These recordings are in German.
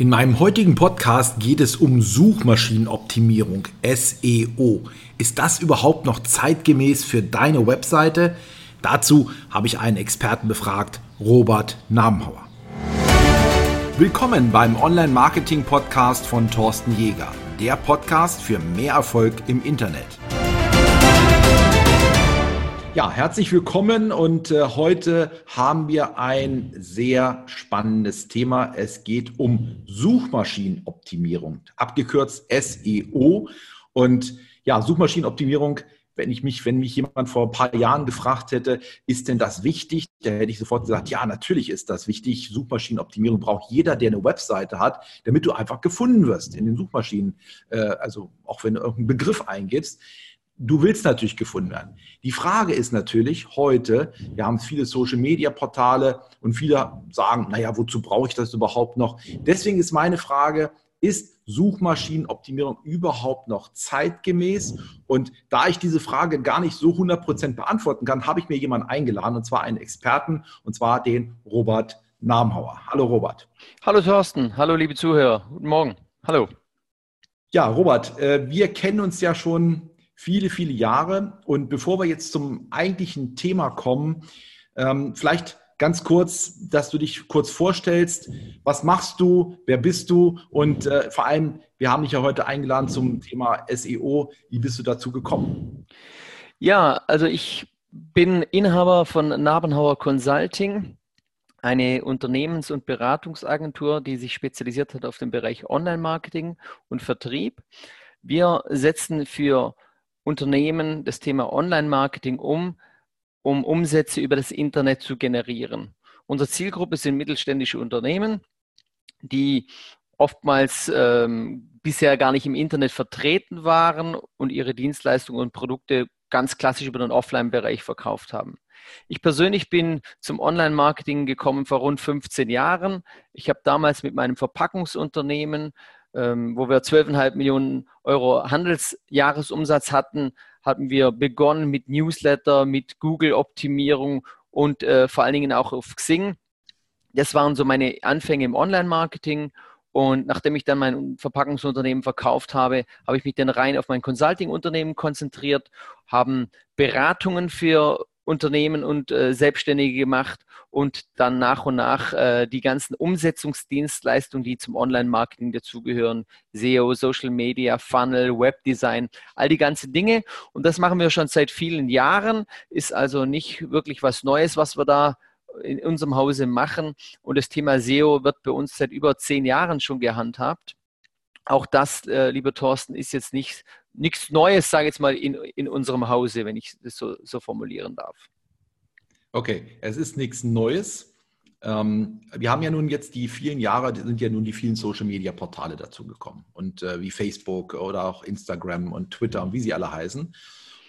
In meinem heutigen Podcast geht es um Suchmaschinenoptimierung, SEO. Ist das überhaupt noch zeitgemäß für deine Webseite? Dazu habe ich einen Experten befragt, Robert Namenhauer. Willkommen beim Online-Marketing-Podcast von Thorsten Jäger, der Podcast für mehr Erfolg im Internet. Ja, herzlich willkommen und äh, heute haben wir ein sehr spannendes Thema. Es geht um Suchmaschinenoptimierung, abgekürzt SEO. Und ja, Suchmaschinenoptimierung, wenn ich mich, wenn mich jemand vor ein paar Jahren gefragt hätte, ist denn das wichtig? Da hätte ich sofort gesagt, ja, natürlich ist das wichtig. Suchmaschinenoptimierung braucht jeder, der eine Webseite hat, damit du einfach gefunden wirst in den Suchmaschinen. Äh, also auch wenn du irgendeinen Begriff eingibst du willst natürlich gefunden werden. Die Frage ist natürlich heute, wir haben viele Social-Media-Portale und viele sagen, naja, wozu brauche ich das überhaupt noch? Deswegen ist meine Frage, ist Suchmaschinenoptimierung überhaupt noch zeitgemäß? Und da ich diese Frage gar nicht so 100% beantworten kann, habe ich mir jemanden eingeladen, und zwar einen Experten, und zwar den Robert Namhauer. Hallo Robert. Hallo Thorsten, hallo liebe Zuhörer, guten Morgen. Hallo. Ja, Robert, äh, wir kennen uns ja schon viele, viele Jahre. Und bevor wir jetzt zum eigentlichen Thema kommen, ähm, vielleicht ganz kurz, dass du dich kurz vorstellst. Was machst du? Wer bist du? Und äh, vor allem, wir haben dich ja heute eingeladen zum Thema SEO. Wie bist du dazu gekommen? Ja, also ich bin Inhaber von Nabenhauer Consulting, eine Unternehmens- und Beratungsagentur, die sich spezialisiert hat auf den Bereich Online-Marketing und Vertrieb. Wir setzen für Unternehmen das Thema Online-Marketing um, um Umsätze über das Internet zu generieren. Unsere Zielgruppe sind mittelständische Unternehmen, die oftmals ähm, bisher gar nicht im Internet vertreten waren und ihre Dienstleistungen und Produkte ganz klassisch über den Offline-Bereich verkauft haben. Ich persönlich bin zum Online-Marketing gekommen vor rund 15 Jahren. Ich habe damals mit meinem Verpackungsunternehmen ähm, wo wir 12,5 Millionen Euro Handelsjahresumsatz hatten, hatten wir begonnen mit Newsletter, mit Google-Optimierung und äh, vor allen Dingen auch auf Xing. Das waren so meine Anfänge im Online-Marketing. Und nachdem ich dann mein Verpackungsunternehmen verkauft habe, habe ich mich dann rein auf mein Consulting-Unternehmen konzentriert, haben Beratungen für Unternehmen und äh, Selbstständige gemacht und dann nach und nach äh, die ganzen Umsetzungsdienstleistungen, die zum Online-Marketing dazugehören, SEO, Social Media, Funnel, Webdesign, all die ganzen Dinge. Und das machen wir schon seit vielen Jahren, ist also nicht wirklich was Neues, was wir da in unserem Hause machen. Und das Thema SEO wird bei uns seit über zehn Jahren schon gehandhabt. Auch das, äh, lieber Thorsten, ist jetzt nicht nichts Neues, sage ich jetzt mal, in, in unserem Hause, wenn ich das so, so formulieren darf. Okay, es ist nichts Neues. Ähm, wir haben ja nun jetzt die vielen Jahre, sind ja nun die vielen Social-Media-Portale dazugekommen und äh, wie Facebook oder auch Instagram und Twitter und wie sie alle heißen.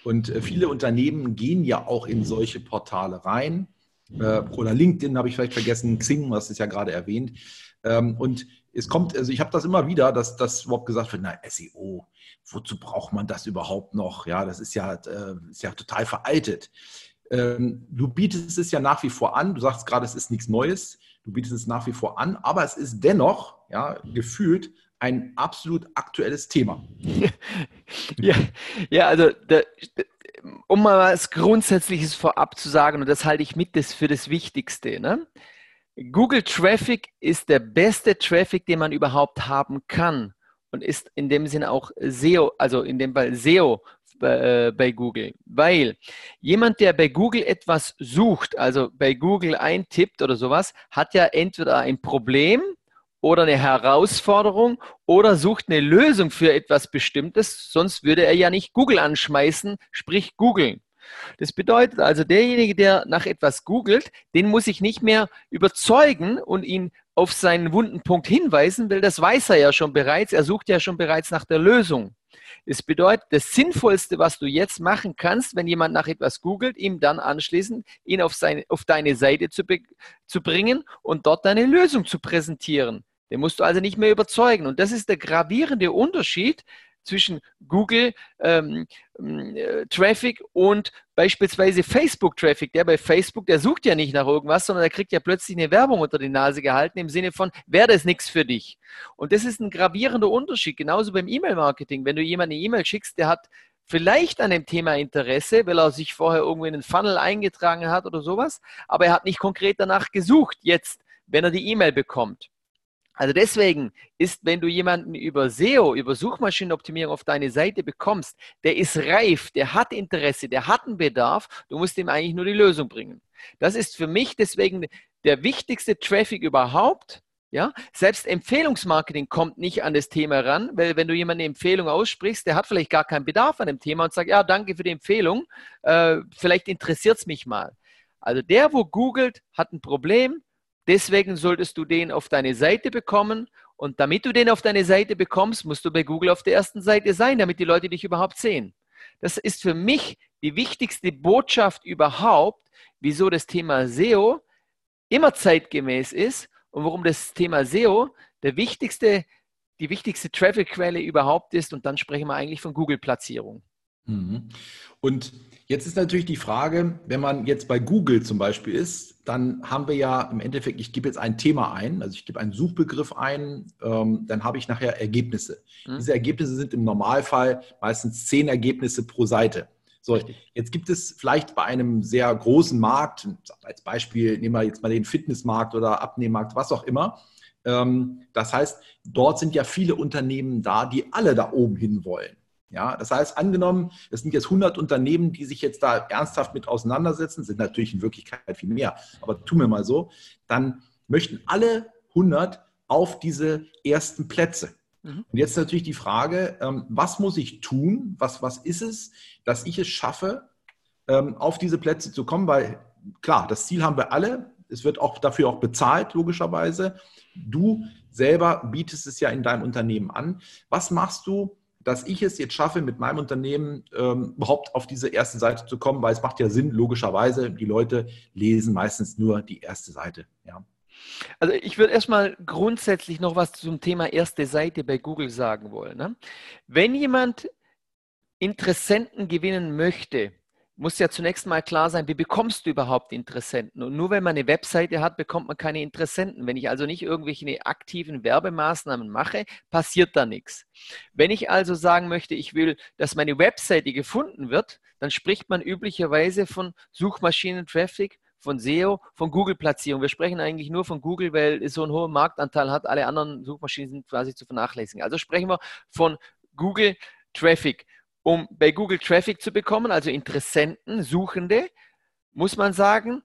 Und äh, viele Unternehmen gehen ja auch in solche Portale rein. Äh, oder LinkedIn habe ich vielleicht vergessen, Xing, was ist ja gerade erwähnt. Ähm, und es kommt, also ich habe das immer wieder, dass das überhaupt gesagt wird, na, SEO, wozu braucht man das überhaupt noch? Ja, das ist ja, äh, ist ja total veraltet. Ähm, du bietest es ja nach wie vor an, du sagst gerade, es ist nichts Neues, du bietest es nach wie vor an, aber es ist dennoch, ja, gefühlt ein absolut aktuelles Thema. ja, ja, also da, um mal was Grundsätzliches vorab zu sagen, und das halte ich mit das für das Wichtigste. Ne? Google Traffic ist der beste Traffic, den man überhaupt haben kann und ist in dem Sinne auch SEO, also in dem Fall SEO bei, äh, bei Google. Weil jemand, der bei Google etwas sucht, also bei Google eintippt oder sowas, hat ja entweder ein Problem oder eine Herausforderung oder sucht eine Lösung für etwas Bestimmtes, sonst würde er ja nicht Google anschmeißen, sprich googeln. Das bedeutet also, derjenige, der nach etwas googelt, den muss ich nicht mehr überzeugen und ihn auf seinen wunden Punkt hinweisen, weil das weiß er ja schon bereits. Er sucht ja schon bereits nach der Lösung. Das bedeutet, das Sinnvollste, was du jetzt machen kannst, wenn jemand nach etwas googelt, ihm dann anschließend ihn auf, seine, auf deine Seite zu, zu bringen und dort deine Lösung zu präsentieren. Den musst du also nicht mehr überzeugen. Und das ist der gravierende Unterschied zwischen Google ähm, äh, Traffic und beispielsweise Facebook-Traffic. Der bei Facebook, der sucht ja nicht nach irgendwas, sondern der kriegt ja plötzlich eine Werbung unter die Nase gehalten im Sinne von, wäre das nichts für dich? Und das ist ein gravierender Unterschied. Genauso beim E-Mail-Marketing. Wenn du jemanden eine E-Mail schickst, der hat vielleicht an dem Thema Interesse, weil er sich vorher irgendwo in den Funnel eingetragen hat oder sowas, aber er hat nicht konkret danach gesucht, jetzt, wenn er die E-Mail bekommt. Also deswegen ist, wenn du jemanden über SEO, über Suchmaschinenoptimierung auf deine Seite bekommst, der ist reif, der hat Interesse, der hat einen Bedarf, du musst ihm eigentlich nur die Lösung bringen. Das ist für mich deswegen der wichtigste Traffic überhaupt. Ja, selbst Empfehlungsmarketing kommt nicht an das Thema ran, weil wenn du jemanden eine Empfehlung aussprichst, der hat vielleicht gar keinen Bedarf an dem Thema und sagt, ja, danke für die Empfehlung, äh, vielleicht interessiert es mich mal. Also der, wo googelt, hat ein Problem, Deswegen solltest du den auf deine Seite bekommen. Und damit du den auf deine Seite bekommst, musst du bei Google auf der ersten Seite sein, damit die Leute dich überhaupt sehen. Das ist für mich die wichtigste Botschaft überhaupt, wieso das Thema SEO immer zeitgemäß ist und warum das Thema SEO der wichtigste, die wichtigste Traffic-Quelle überhaupt ist. Und dann sprechen wir eigentlich von Google-Platzierung. Mhm. Und jetzt ist natürlich die Frage, wenn man jetzt bei Google zum Beispiel ist, dann haben wir ja im Endeffekt, ich gebe jetzt ein Thema ein, also ich gebe einen Suchbegriff ein, ähm, dann habe ich nachher Ergebnisse. Mhm. Diese Ergebnisse sind im Normalfall meistens zehn Ergebnisse pro Seite. So, jetzt gibt es vielleicht bei einem sehr großen Markt, als Beispiel nehmen wir jetzt mal den Fitnessmarkt oder Abnehmmarkt, was auch immer. Ähm, das heißt, dort sind ja viele Unternehmen da, die alle da oben hin wollen. Ja, das heißt, angenommen, es sind jetzt 100 Unternehmen, die sich jetzt da ernsthaft mit auseinandersetzen, sind natürlich in Wirklichkeit viel mehr, aber tun wir mal so, dann möchten alle 100 auf diese ersten Plätze. Mhm. Und jetzt natürlich die Frage, ähm, was muss ich tun? Was, was ist es, dass ich es schaffe, ähm, auf diese Plätze zu kommen? Weil klar, das Ziel haben wir alle. Es wird auch dafür auch bezahlt, logischerweise. Du selber bietest es ja in deinem Unternehmen an. Was machst du, dass ich es jetzt schaffe, mit meinem Unternehmen ähm, überhaupt auf diese erste Seite zu kommen, weil es macht ja Sinn, logischerweise, die Leute lesen meistens nur die erste Seite. Ja. Also ich würde erstmal grundsätzlich noch was zum Thema erste Seite bei Google sagen wollen. Ne? Wenn jemand Interessenten gewinnen möchte, muss ja zunächst mal klar sein, wie bekommst du überhaupt Interessenten? Und nur wenn man eine Webseite hat, bekommt man keine Interessenten. Wenn ich also nicht irgendwelche aktiven Werbemaßnahmen mache, passiert da nichts. Wenn ich also sagen möchte, ich will, dass meine Webseite gefunden wird, dann spricht man üblicherweise von Suchmaschinen-Traffic, von SEO, von Google-Platzierung. Wir sprechen eigentlich nur von Google, weil es so einen hohen Marktanteil hat. Alle anderen Suchmaschinen sind quasi zu vernachlässigen. Also sprechen wir von Google Traffic um bei Google Traffic zu bekommen, also Interessenten, Suchende, muss man sagen,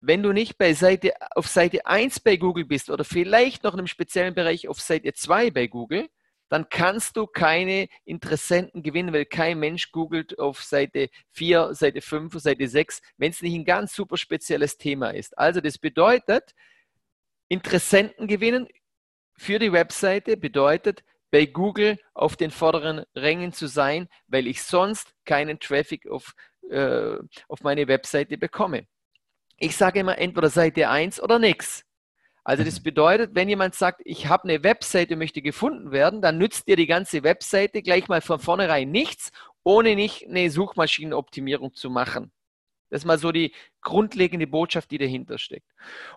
wenn du nicht bei Seite, auf Seite 1 bei Google bist oder vielleicht noch in einem speziellen Bereich auf Seite 2 bei Google, dann kannst du keine Interessenten gewinnen, weil kein Mensch googelt auf Seite 4, Seite 5, Seite 6, wenn es nicht ein ganz super spezielles Thema ist. Also das bedeutet, Interessenten gewinnen für die Webseite bedeutet, bei Google auf den vorderen Rängen zu sein, weil ich sonst keinen Traffic auf, äh, auf meine Webseite bekomme. Ich sage immer entweder Seite 1 oder nichts. Also das mhm. bedeutet, wenn jemand sagt, ich habe eine Webseite, möchte gefunden werden, dann nützt dir die ganze Webseite gleich mal von vornherein nichts, ohne nicht eine Suchmaschinenoptimierung zu machen. Das ist mal so die grundlegende Botschaft, die dahinter steckt.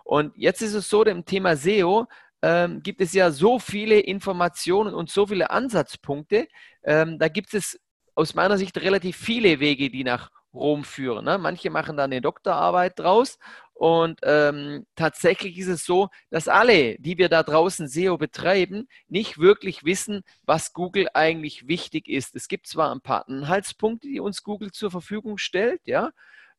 Und jetzt ist es so, im Thema SEO ähm, gibt es ja so viele Informationen und so viele Ansatzpunkte. Ähm, da gibt es aus meiner Sicht relativ viele Wege, die nach Rom führen. Ne? Manche machen da eine Doktorarbeit draus und ähm, tatsächlich ist es so, dass alle, die wir da draußen SEO betreiben, nicht wirklich wissen, was Google eigentlich wichtig ist. Es gibt zwar ein paar Anhaltspunkte, die uns Google zur Verfügung stellt, ja,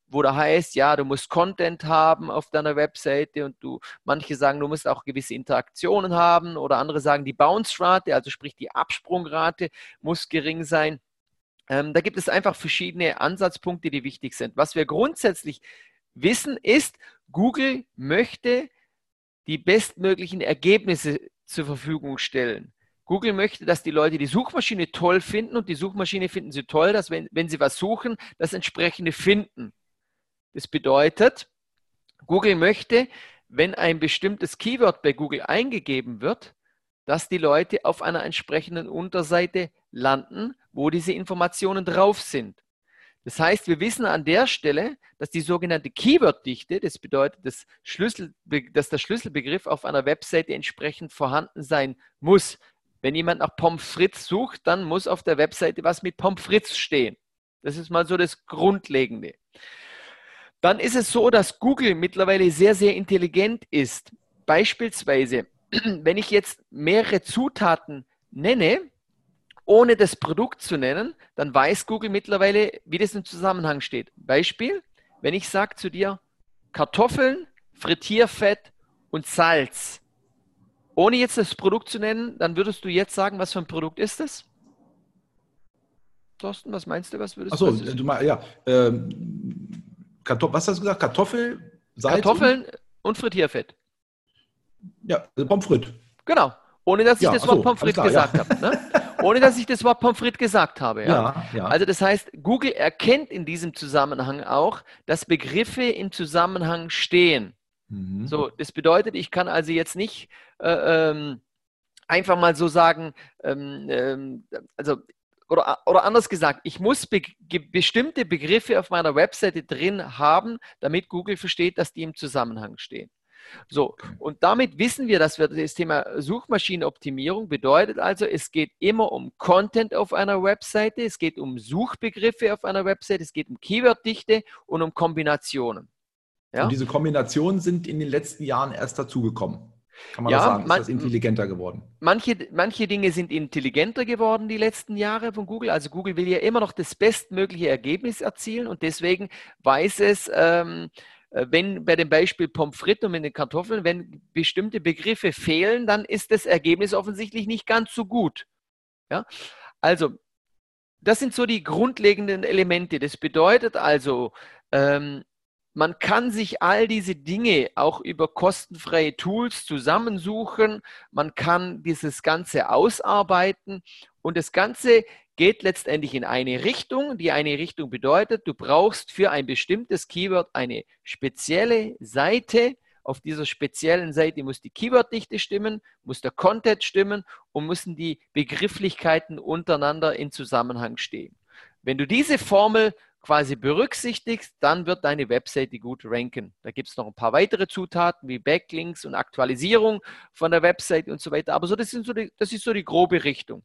wo da heißt, ja, du musst Content haben auf deiner Webseite und du, manche sagen, du musst auch gewisse Interaktionen haben oder andere sagen, die Bounce-Rate, also sprich die Absprungrate muss gering sein. Ähm, da gibt es einfach verschiedene Ansatzpunkte, die wichtig sind. Was wir grundsätzlich wissen ist, Google möchte die bestmöglichen Ergebnisse zur Verfügung stellen. Google möchte, dass die Leute die Suchmaschine toll finden und die Suchmaschine finden sie toll, dass wenn, wenn sie was suchen, das entsprechende finden. Das bedeutet, Google möchte, wenn ein bestimmtes Keyword bei Google eingegeben wird, dass die Leute auf einer entsprechenden Unterseite landen, wo diese Informationen drauf sind. Das heißt, wir wissen an der Stelle, dass die sogenannte Keyword-Dichte, das bedeutet, dass, Schlüssel, dass der Schlüsselbegriff auf einer Webseite entsprechend vorhanden sein muss. Wenn jemand nach Pommes frites sucht, dann muss auf der Webseite was mit Pommes frites stehen. Das ist mal so das Grundlegende. Dann ist es so, dass Google mittlerweile sehr, sehr intelligent ist. Beispielsweise, wenn ich jetzt mehrere Zutaten nenne, ohne das Produkt zu nennen, dann weiß Google mittlerweile, wie das im Zusammenhang steht. Beispiel, wenn ich sage zu dir Kartoffeln, Frittierfett und Salz, ohne jetzt das Produkt zu nennen, dann würdest du jetzt sagen, was für ein Produkt ist das? Thorsten, was meinst du, was würdest Achso, du meinst, ja. Ähm, was hast du gesagt? Kartoffel, Salz? Kartoffeln und, und Frittierfett. Ja, also Pommes frites. Genau. Ohne dass ich ja, das Wort Pommes frites gesagt ja. habe. Ne? Ohne dass ich das Wort Pommes frites gesagt habe. Ja? ja? Also das heißt, Google erkennt in diesem Zusammenhang auch, dass Begriffe im Zusammenhang stehen. Mhm. So, das bedeutet, ich kann also jetzt nicht äh, ähm, einfach mal so sagen, ähm, ähm, also oder, oder anders gesagt, ich muss be bestimmte Begriffe auf meiner Webseite drin haben, damit Google versteht, dass die im Zusammenhang stehen. So, und damit wissen wir, dass wir das Thema Suchmaschinenoptimierung bedeutet also, es geht immer um Content auf einer Webseite, es geht um Suchbegriffe auf einer Webseite, es geht um Keyworddichte und um Kombinationen. Ja? Und diese Kombinationen sind in den letzten Jahren erst dazugekommen. Kann man ja, sagen? Ist man, das intelligenter geworden? Manche, manche Dinge sind intelligenter geworden die letzten Jahre von Google. Also Google will ja immer noch das bestmögliche Ergebnis erzielen und deswegen weiß es, ähm, äh, wenn bei dem Beispiel Pommes frites und mit den Kartoffeln, wenn bestimmte Begriffe fehlen, dann ist das Ergebnis offensichtlich nicht ganz so gut. Ja? Also, das sind so die grundlegenden Elemente. Das bedeutet also, ähm, man kann sich all diese Dinge auch über kostenfreie Tools zusammensuchen. Man kann dieses Ganze ausarbeiten und das Ganze geht letztendlich in eine Richtung. Die eine Richtung bedeutet, du brauchst für ein bestimmtes Keyword eine spezielle Seite. Auf dieser speziellen Seite muss die Keyworddichte stimmen, muss der Content stimmen und müssen die Begrifflichkeiten untereinander in Zusammenhang stehen. Wenn du diese Formel quasi berücksichtigst, dann wird deine Webseite gut ranken. Da gibt es noch ein paar weitere Zutaten wie Backlinks und Aktualisierung von der Webseite und so weiter. Aber so, das, so die, das ist so die grobe Richtung.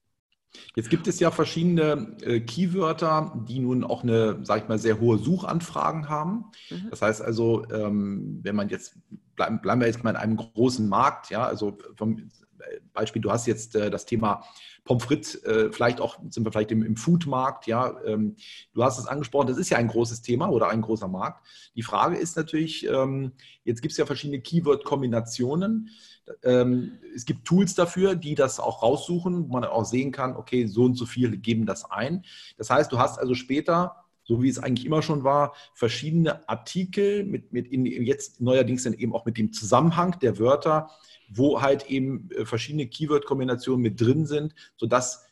Jetzt gibt es ja verschiedene äh, Keywörter, die nun auch eine, sag ich mal, sehr hohe Suchanfragen haben. Mhm. Das heißt also, ähm, wenn man jetzt, bleiben, bleiben wir jetzt mal in einem großen Markt, ja, also vom Beispiel, du hast jetzt äh, das Thema Pommes frites, äh, vielleicht auch, sind wir vielleicht im, im Foodmarkt, ja, ähm, du hast es angesprochen, das ist ja ein großes Thema oder ein großer Markt. Die Frage ist natürlich, ähm, jetzt gibt es ja verschiedene Keyword-Kombinationen. Ähm, es gibt Tools dafür, die das auch raussuchen, wo man auch sehen kann, okay, so und so viele geben das ein. Das heißt, du hast also später so wie es eigentlich immer schon war, verschiedene Artikel mit, mit in, jetzt neuerdings dann eben auch mit dem Zusammenhang der Wörter, wo halt eben äh, verschiedene Keyword-Kombinationen mit drin sind, sodass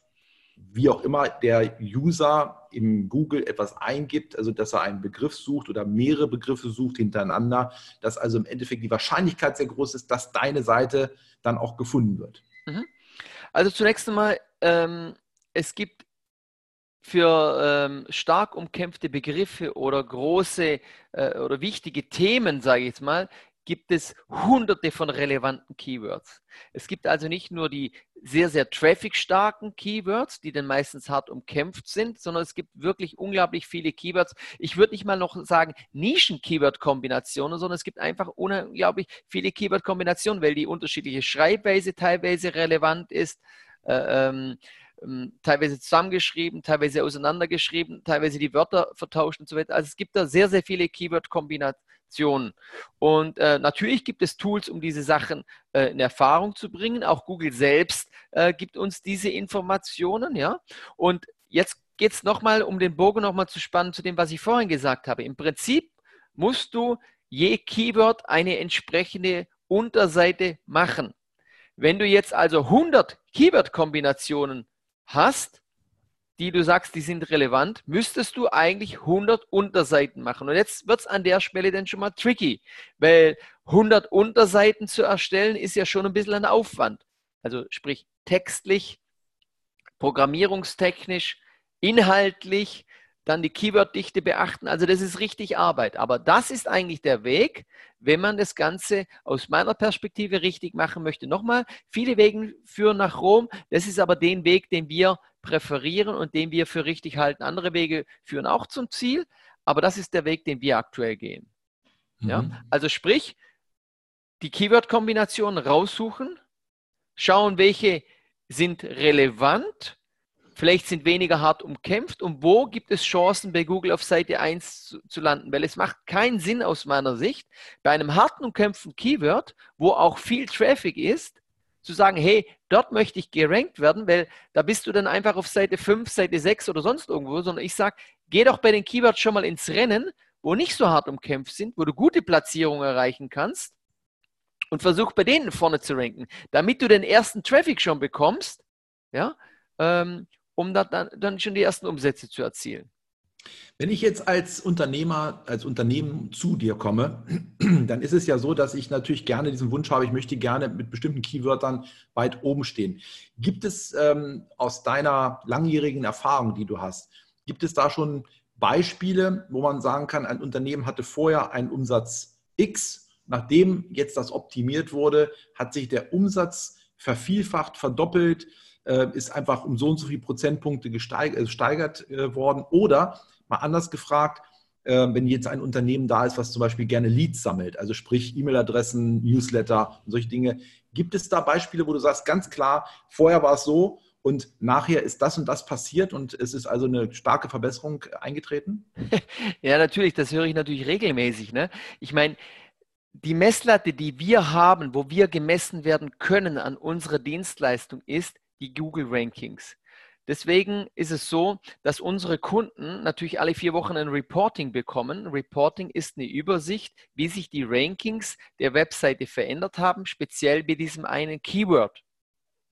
wie auch immer der User in Google etwas eingibt, also dass er einen Begriff sucht oder mehrere Begriffe sucht hintereinander, dass also im Endeffekt die Wahrscheinlichkeit sehr groß ist, dass deine Seite dann auch gefunden wird. Mhm. Also zunächst einmal, ähm, es gibt für ähm, stark umkämpfte Begriffe oder große äh, oder wichtige Themen, sage ich jetzt mal, gibt es hunderte von relevanten Keywords. Es gibt also nicht nur die sehr, sehr traffic-starken Keywords, die dann meistens hart umkämpft sind, sondern es gibt wirklich unglaublich viele Keywords. Ich würde nicht mal noch sagen Nischen-Keyword-Kombinationen, sondern es gibt einfach unglaublich viele Keyword-Kombinationen, weil die unterschiedliche Schreibweise teilweise relevant ist. Äh, ähm, teilweise zusammengeschrieben, teilweise auseinandergeschrieben, teilweise die Wörter vertauscht und so weiter. Also es gibt da sehr, sehr viele Keyword-Kombinationen. Und äh, natürlich gibt es Tools, um diese Sachen äh, in Erfahrung zu bringen. Auch Google selbst äh, gibt uns diese Informationen, ja. Und jetzt geht es nochmal, um den Bogen nochmal zu spannen zu dem, was ich vorhin gesagt habe. Im Prinzip musst du je Keyword eine entsprechende Unterseite machen. Wenn du jetzt also 100 Keyword-Kombinationen hast, die du sagst, die sind relevant, müsstest du eigentlich 100 Unterseiten machen. Und jetzt wird es an der Stelle dann schon mal tricky, weil 100 Unterseiten zu erstellen ist ja schon ein bisschen ein Aufwand. Also sprich textlich, programmierungstechnisch, inhaltlich, dann die Keyworddichte beachten. Also das ist richtig Arbeit. Aber das ist eigentlich der Weg, wenn man das Ganze aus meiner Perspektive richtig machen möchte. Nochmal, viele Wege führen nach Rom. Das ist aber den Weg, den wir präferieren und den wir für richtig halten. Andere Wege führen auch zum Ziel, aber das ist der Weg, den wir aktuell gehen. Mhm. Ja? Also sprich, die Keyword-Kombinationen raussuchen, schauen, welche sind relevant vielleicht sind weniger hart umkämpft und wo gibt es Chancen, bei Google auf Seite 1 zu, zu, landen? Weil es macht keinen Sinn aus meiner Sicht, bei einem harten umkämpften Keyword, wo auch viel Traffic ist, zu sagen, hey, dort möchte ich gerankt werden, weil da bist du dann einfach auf Seite 5, Seite 6 oder sonst irgendwo, sondern ich sage, geh doch bei den Keywords schon mal ins Rennen, wo nicht so hart umkämpft sind, wo du gute Platzierungen erreichen kannst und versuch bei denen vorne zu ranken, damit du den ersten Traffic schon bekommst, ja, ähm, um dann, dann schon die ersten Umsätze zu erzielen. Wenn ich jetzt als Unternehmer, als Unternehmen zu dir komme, dann ist es ja so, dass ich natürlich gerne diesen Wunsch habe, ich möchte gerne mit bestimmten Keywörtern weit oben stehen. Gibt es ähm, aus deiner langjährigen Erfahrung, die du hast, gibt es da schon Beispiele, wo man sagen kann, ein Unternehmen hatte vorher einen Umsatz X, nachdem jetzt das optimiert wurde, hat sich der Umsatz vervielfacht, verdoppelt, ist einfach um so und so viele Prozentpunkte gesteigert äh, worden. Oder mal anders gefragt, äh, wenn jetzt ein Unternehmen da ist, was zum Beispiel gerne Leads sammelt, also sprich E-Mail-Adressen, Newsletter und solche Dinge, gibt es da Beispiele, wo du sagst, ganz klar, vorher war es so und nachher ist das und das passiert und es ist also eine starke Verbesserung eingetreten? Ja, natürlich, das höre ich natürlich regelmäßig. Ne? Ich meine, die Messlatte, die wir haben, wo wir gemessen werden können an unserer Dienstleistung, ist, die Google Rankings. Deswegen ist es so, dass unsere Kunden natürlich alle vier Wochen ein Reporting bekommen. Reporting ist eine Übersicht, wie sich die Rankings der Webseite verändert haben, speziell bei diesem einen Keyword.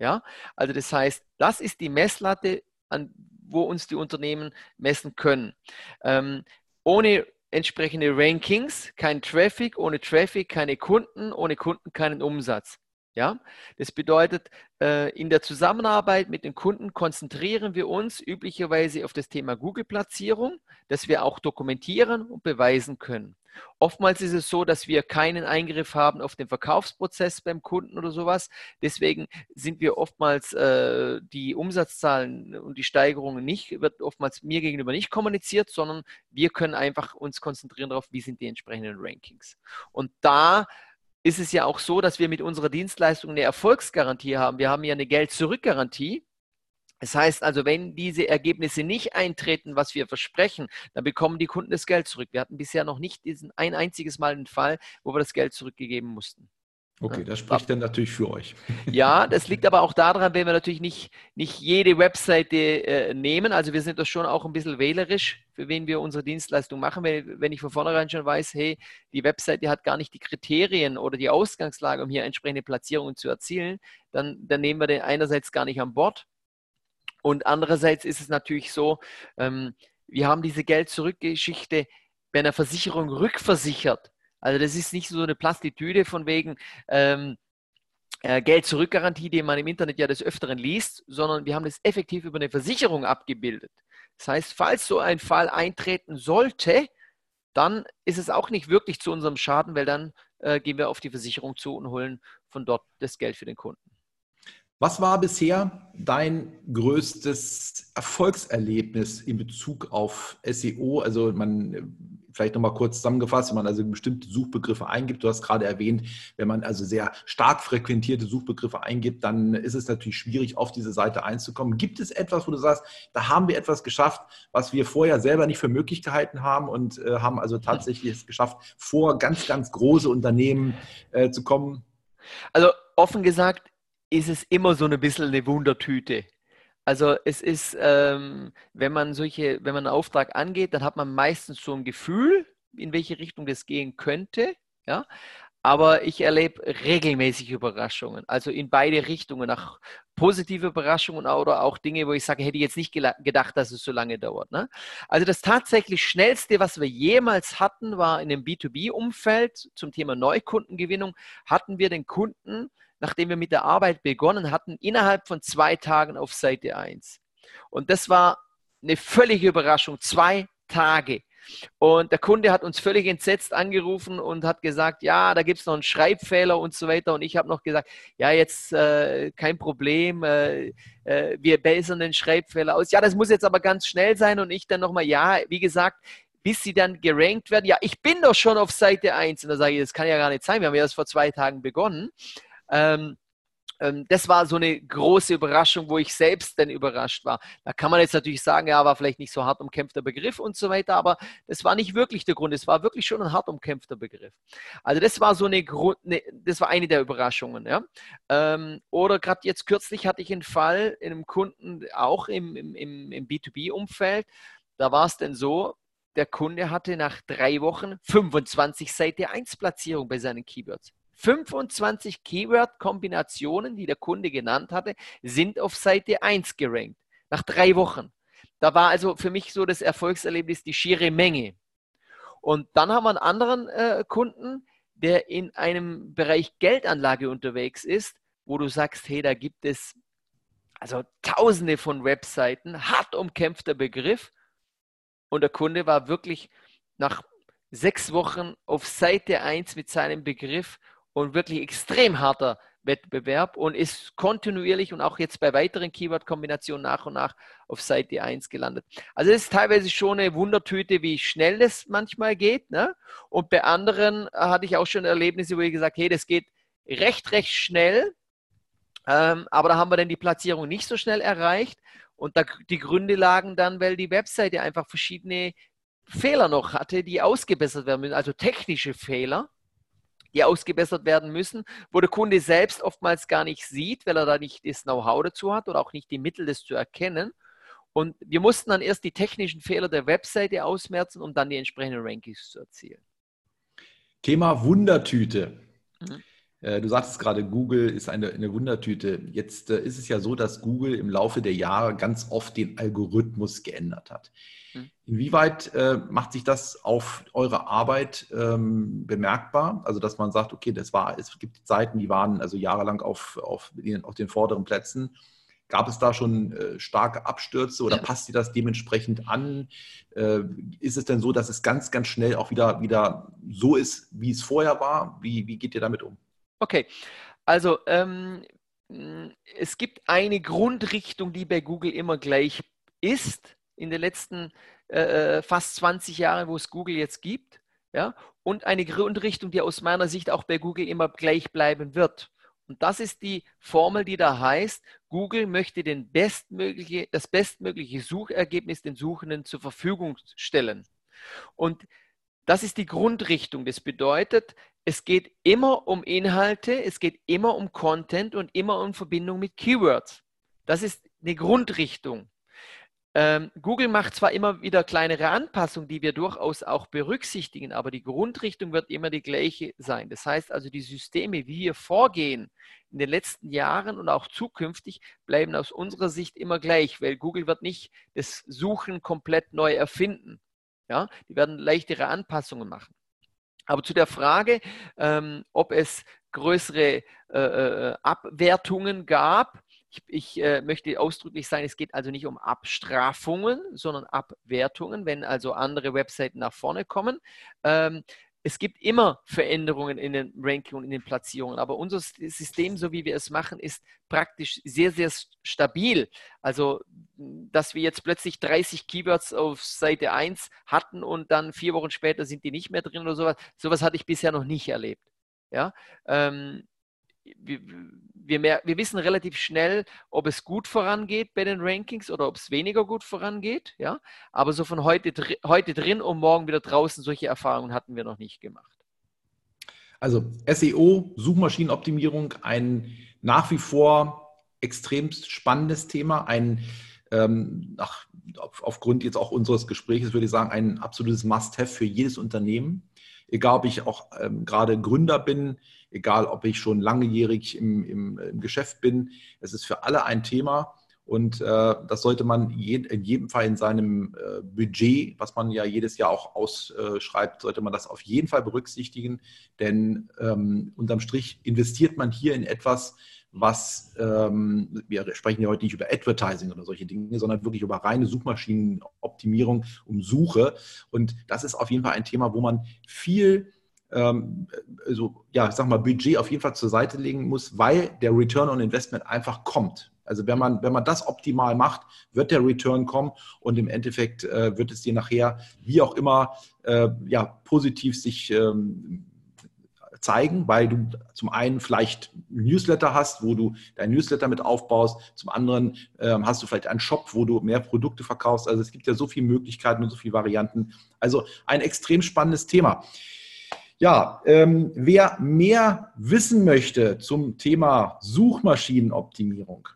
Ja, also das heißt, das ist die Messlatte, an, wo uns die Unternehmen messen können. Ähm, ohne entsprechende Rankings kein Traffic, ohne Traffic keine Kunden, ohne Kunden keinen Umsatz. Ja, das bedeutet, äh, in der Zusammenarbeit mit den Kunden konzentrieren wir uns üblicherweise auf das Thema Google-Platzierung, das wir auch dokumentieren und beweisen können. Oftmals ist es so, dass wir keinen Eingriff haben auf den Verkaufsprozess beim Kunden oder sowas. Deswegen sind wir oftmals äh, die Umsatzzahlen und die Steigerungen nicht, wird oftmals mir gegenüber nicht kommuniziert, sondern wir können einfach uns konzentrieren darauf, wie sind die entsprechenden Rankings. Und da ist es ja auch so, dass wir mit unserer Dienstleistung eine Erfolgsgarantie haben. Wir haben ja eine Geld-Zurück-Garantie. Das heißt also, wenn diese Ergebnisse nicht eintreten, was wir versprechen, dann bekommen die Kunden das Geld zurück. Wir hatten bisher noch nicht diesen ein einziges Mal einen Fall, wo wir das Geld zurückgegeben mussten. Okay, das spricht dann natürlich für euch. Ja, das liegt aber auch daran, wenn wir natürlich nicht, nicht jede Webseite äh, nehmen. Also wir sind da schon auch ein bisschen wählerisch, für wen wir unsere Dienstleistung machen. Wenn, wenn ich von vornherein schon weiß, hey, die Webseite hat gar nicht die Kriterien oder die Ausgangslage, um hier entsprechende Platzierungen zu erzielen, dann, dann nehmen wir den einerseits gar nicht an Bord. Und andererseits ist es natürlich so, ähm, wir haben diese Geld-Zurück-Geschichte bei einer Versicherung rückversichert also das ist nicht so eine Plastitüde von wegen ähm, äh, Geld-Zurück-Garantie, die man im Internet ja des Öfteren liest, sondern wir haben das effektiv über eine Versicherung abgebildet. Das heißt, falls so ein Fall eintreten sollte, dann ist es auch nicht wirklich zu unserem Schaden, weil dann äh, gehen wir auf die Versicherung zu und holen von dort das Geld für den Kunden. Was war bisher dein größtes Erfolgserlebnis in Bezug auf SEO? Also man vielleicht nochmal kurz zusammengefasst, wenn man also bestimmte Suchbegriffe eingibt, du hast gerade erwähnt, wenn man also sehr stark frequentierte Suchbegriffe eingibt, dann ist es natürlich schwierig, auf diese Seite einzukommen. Gibt es etwas, wo du sagst, da haben wir etwas geschafft, was wir vorher selber nicht für möglich gehalten haben und äh, haben also tatsächlich es geschafft, vor ganz, ganz große Unternehmen äh, zu kommen? Also offen gesagt, ist es immer so ein bisschen eine Wundertüte. Also es ist, ähm, wenn man solche, wenn man einen Auftrag angeht, dann hat man meistens so ein Gefühl, in welche Richtung das gehen könnte. Ja, aber ich erlebe regelmäßig Überraschungen, also in beide Richtungen, nach positive Überraschungen oder auch Dinge, wo ich sage, hätte ich jetzt nicht gedacht, dass es so lange dauert. Ne? Also das tatsächlich schnellste, was wir jemals hatten, war in dem B2B-Umfeld zum Thema Neukundengewinnung, hatten wir den Kunden, nachdem wir mit der Arbeit begonnen hatten, innerhalb von zwei Tagen auf Seite 1. Und das war eine völlige Überraschung. Zwei Tage. Und der Kunde hat uns völlig entsetzt angerufen und hat gesagt, ja, da gibt es noch einen Schreibfehler und so weiter. Und ich habe noch gesagt, ja, jetzt äh, kein Problem, äh, äh, wir bessern den Schreibfehler aus. Ja, das muss jetzt aber ganz schnell sein. Und ich dann nochmal, ja, wie gesagt, bis sie dann gerankt werden. Ja, ich bin doch schon auf Seite 1. Und da sage ich, das kann ja gar nicht sein. Wir haben ja erst vor zwei Tagen begonnen. Ähm, ähm, das war so eine große Überraschung, wo ich selbst dann überrascht war. Da kann man jetzt natürlich sagen, ja, war vielleicht nicht so hart umkämpfter Begriff und so weiter, aber das war nicht wirklich der Grund. Es war wirklich schon ein hart umkämpfter Begriff. Also das war so eine, Grund, ne, das war eine der Überraschungen. Ja? Ähm, oder gerade jetzt kürzlich hatte ich einen Fall in einem Kunden, auch im, im, im B2B-Umfeld. Da war es denn so, der Kunde hatte nach drei Wochen 25 Seite 1 Platzierung bei seinen Keywords. 25 Keyword-Kombinationen, die der Kunde genannt hatte, sind auf Seite 1 gerankt. Nach drei Wochen. Da war also für mich so das Erfolgserlebnis die schiere Menge. Und dann haben wir einen anderen äh, Kunden, der in einem Bereich Geldanlage unterwegs ist, wo du sagst, hey, da gibt es also tausende von Webseiten, hart umkämpfter Begriff. Und der Kunde war wirklich nach sechs Wochen auf Seite 1 mit seinem Begriff und wirklich extrem harter Wettbewerb und ist kontinuierlich und auch jetzt bei weiteren Keyword-Kombinationen nach und nach auf Seite 1 gelandet. Also es ist teilweise schon eine Wundertüte, wie schnell das manchmal geht. Ne? Und bei anderen hatte ich auch schon Erlebnisse, wo ich gesagt hey, das geht recht, recht schnell. Ähm, aber da haben wir dann die Platzierung nicht so schnell erreicht. Und da, die Gründe lagen dann, weil die Webseite einfach verschiedene Fehler noch hatte, die ausgebessert werden müssen, also technische Fehler die ausgebessert werden müssen, wo der Kunde selbst oftmals gar nicht sieht, weil er da nicht das Know-how dazu hat oder auch nicht die Mittel, das zu erkennen. Und wir mussten dann erst die technischen Fehler der Webseite ausmerzen, um dann die entsprechenden Rankings zu erzielen. Thema Wundertüte. Mhm. Äh, du sagtest gerade, Google ist eine, eine Wundertüte. Jetzt äh, ist es ja so, dass Google im Laufe der Jahre ganz oft den Algorithmus geändert hat. Hm. Inwieweit äh, macht sich das auf eure Arbeit ähm, bemerkbar? Also, dass man sagt, okay, das war, es gibt Seiten, die waren also jahrelang auf, auf, auf den vorderen Plätzen. Gab es da schon äh, starke Abstürze oder passt ihr das dementsprechend an? Äh, ist es denn so, dass es ganz, ganz schnell auch wieder, wieder so ist, wie es vorher war? Wie, wie geht ihr damit um? Okay, also ähm, es gibt eine Grundrichtung, die bei Google immer gleich ist in den letzten äh, äh fast 20 Jahren, wo es Google jetzt gibt. Ja, und eine Grundrichtung, die aus meiner Sicht auch bei Google immer gleich bleiben wird. Und das ist die Formel, die da heißt, Google möchte den bestmögliche, das bestmögliche Suchergebnis den Suchenden zur Verfügung stellen. Und das ist die Grundrichtung. Das bedeutet, es geht immer um Inhalte, es geht immer um Content und immer um Verbindung mit Keywords. Das ist eine Grundrichtung. Ähm, Google macht zwar immer wieder kleinere Anpassungen, die wir durchaus auch berücksichtigen, aber die Grundrichtung wird immer die gleiche sein. Das heißt also, die Systeme, wie wir vorgehen in den letzten Jahren und auch zukünftig, bleiben aus unserer Sicht immer gleich, weil Google wird nicht das Suchen komplett neu erfinden. Ja, die werden leichtere Anpassungen machen. Aber zu der Frage, ähm, ob es größere äh, äh, Abwertungen gab, ich, ich äh, möchte ausdrücklich sagen, es geht also nicht um Abstrafungen, sondern Abwertungen, wenn also andere Webseiten nach vorne kommen. Ähm, es gibt immer Veränderungen in den Ranking und in den Platzierungen, aber unser System, so wie wir es machen, ist praktisch sehr, sehr stabil. Also, dass wir jetzt plötzlich 30 Keywords auf Seite 1 hatten und dann vier Wochen später sind die nicht mehr drin oder sowas, sowas hatte ich bisher noch nicht erlebt. Ja, ähm, wir, wir, mehr, wir, wissen relativ schnell, ob es gut vorangeht bei den Rankings oder ob es weniger gut vorangeht. Ja? Aber so von heute, heute drin und morgen wieder draußen, solche Erfahrungen hatten wir noch nicht gemacht. Also SEO, Suchmaschinenoptimierung, ein nach wie vor extremst spannendes Thema, ein ähm, nach, auf, aufgrund jetzt auch unseres Gesprächs würde ich sagen, ein absolutes Must-Have für jedes Unternehmen. Egal, ob ich auch ähm, gerade Gründer bin, egal ob ich schon langjährig im, im, im Geschäft bin. Es ist für alle ein Thema. Und äh, das sollte man je, in jedem Fall in seinem äh, Budget, was man ja jedes Jahr auch ausschreibt, sollte man das auf jeden Fall berücksichtigen. Denn ähm, unterm Strich investiert man hier in etwas, was, ähm, wir sprechen ja heute nicht über Advertising oder solche Dinge, sondern wirklich über reine Suchmaschinenoptimierung um Suche. Und das ist auf jeden Fall ein Thema, wo man viel ähm, also, ja, ich sag mal, Budget auf jeden Fall zur Seite legen muss, weil der Return on Investment einfach kommt. Also wenn man, wenn man das optimal macht, wird der Return kommen und im Endeffekt äh, wird es dir nachher, wie auch immer, äh, ja, positiv sich ähm, zeigen, weil du zum einen vielleicht Newsletter hast, wo du dein Newsletter mit aufbaust, zum anderen ähm, hast du vielleicht einen Shop, wo du mehr Produkte verkaufst. Also es gibt ja so viele Möglichkeiten und so viele Varianten. Also ein extrem spannendes Thema. Ja, ähm, wer mehr wissen möchte zum Thema Suchmaschinenoptimierung,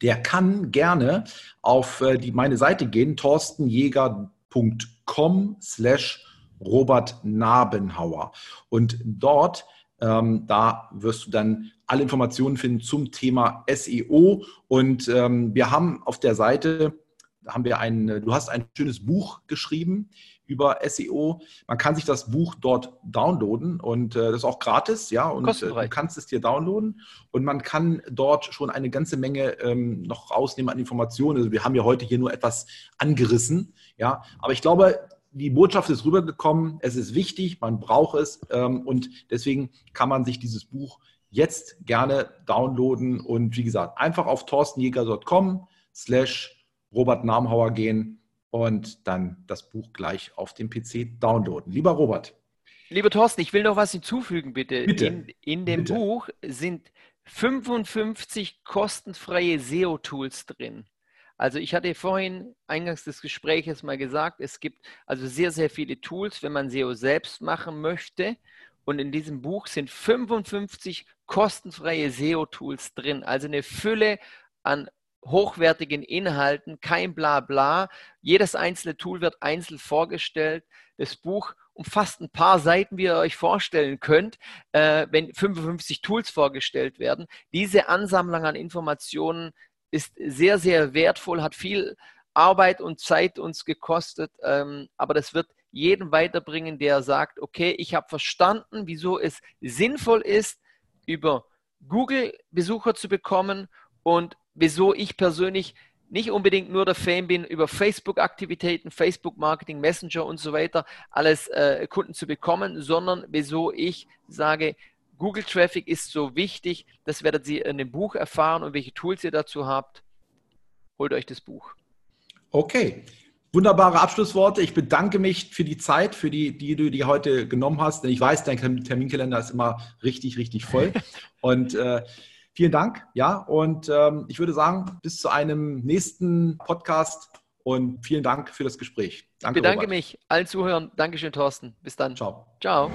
der kann gerne auf äh, die, meine Seite gehen, torstenjäger.com slash Robert Nabenhauer. Und dort, ähm, da wirst du dann alle Informationen finden zum Thema SEO. Und ähm, wir haben auf der Seite, haben wir ein, du hast ein schönes Buch geschrieben über SEO. Man kann sich das Buch dort downloaden und äh, das ist auch gratis, ja, und äh, du kannst es dir downloaden. Und man kann dort schon eine ganze Menge ähm, noch rausnehmen an Informationen. Also wir haben ja heute hier nur etwas angerissen, ja, aber ich glaube, die Botschaft ist rübergekommen, es ist wichtig, man braucht es ähm, und deswegen kann man sich dieses Buch jetzt gerne downloaden und wie gesagt, einfach auf torstenjäger.com slash Robert Namhauer gehen und dann das Buch gleich auf dem PC downloaden. Lieber Robert. Lieber Thorsten, ich will noch was hinzufügen, bitte. bitte. In, in dem bitte. Buch sind 55 kostenfreie SEO-Tools drin. Also ich hatte vorhin eingangs des Gesprächs mal gesagt, es gibt also sehr, sehr viele Tools, wenn man SEO selbst machen möchte. Und in diesem Buch sind 55 kostenfreie SEO-Tools drin. Also eine Fülle an hochwertigen Inhalten, kein Blabla. Jedes einzelne Tool wird einzeln vorgestellt. Das Buch umfasst ein paar Seiten, wie ihr euch vorstellen könnt, äh, wenn 55 Tools vorgestellt werden. Diese Ansammlung an Informationen ist sehr, sehr wertvoll, hat viel Arbeit und Zeit uns gekostet, ähm, aber das wird jeden weiterbringen, der sagt, okay, ich habe verstanden, wieso es sinnvoll ist, über Google Besucher zu bekommen und wieso ich persönlich nicht unbedingt nur der Fan bin, über Facebook-Aktivitäten, Facebook-Marketing, Messenger und so weiter alles äh, Kunden zu bekommen, sondern wieso ich sage, Google Traffic ist so wichtig. Das werdet ihr in dem Buch erfahren und welche Tools ihr dazu habt. Holt euch das Buch. Okay. Wunderbare Abschlussworte. Ich bedanke mich für die Zeit, für die, die du dir heute genommen hast. Denn ich weiß, dein Terminkalender ist immer richtig, richtig voll. Und äh, vielen Dank. Ja, und ähm, ich würde sagen, bis zu einem nächsten Podcast und vielen Dank für das Gespräch. Danke, ich bedanke Robert. mich allen Zuhörern. Dankeschön, Thorsten. Bis dann. Ciao. Ciao.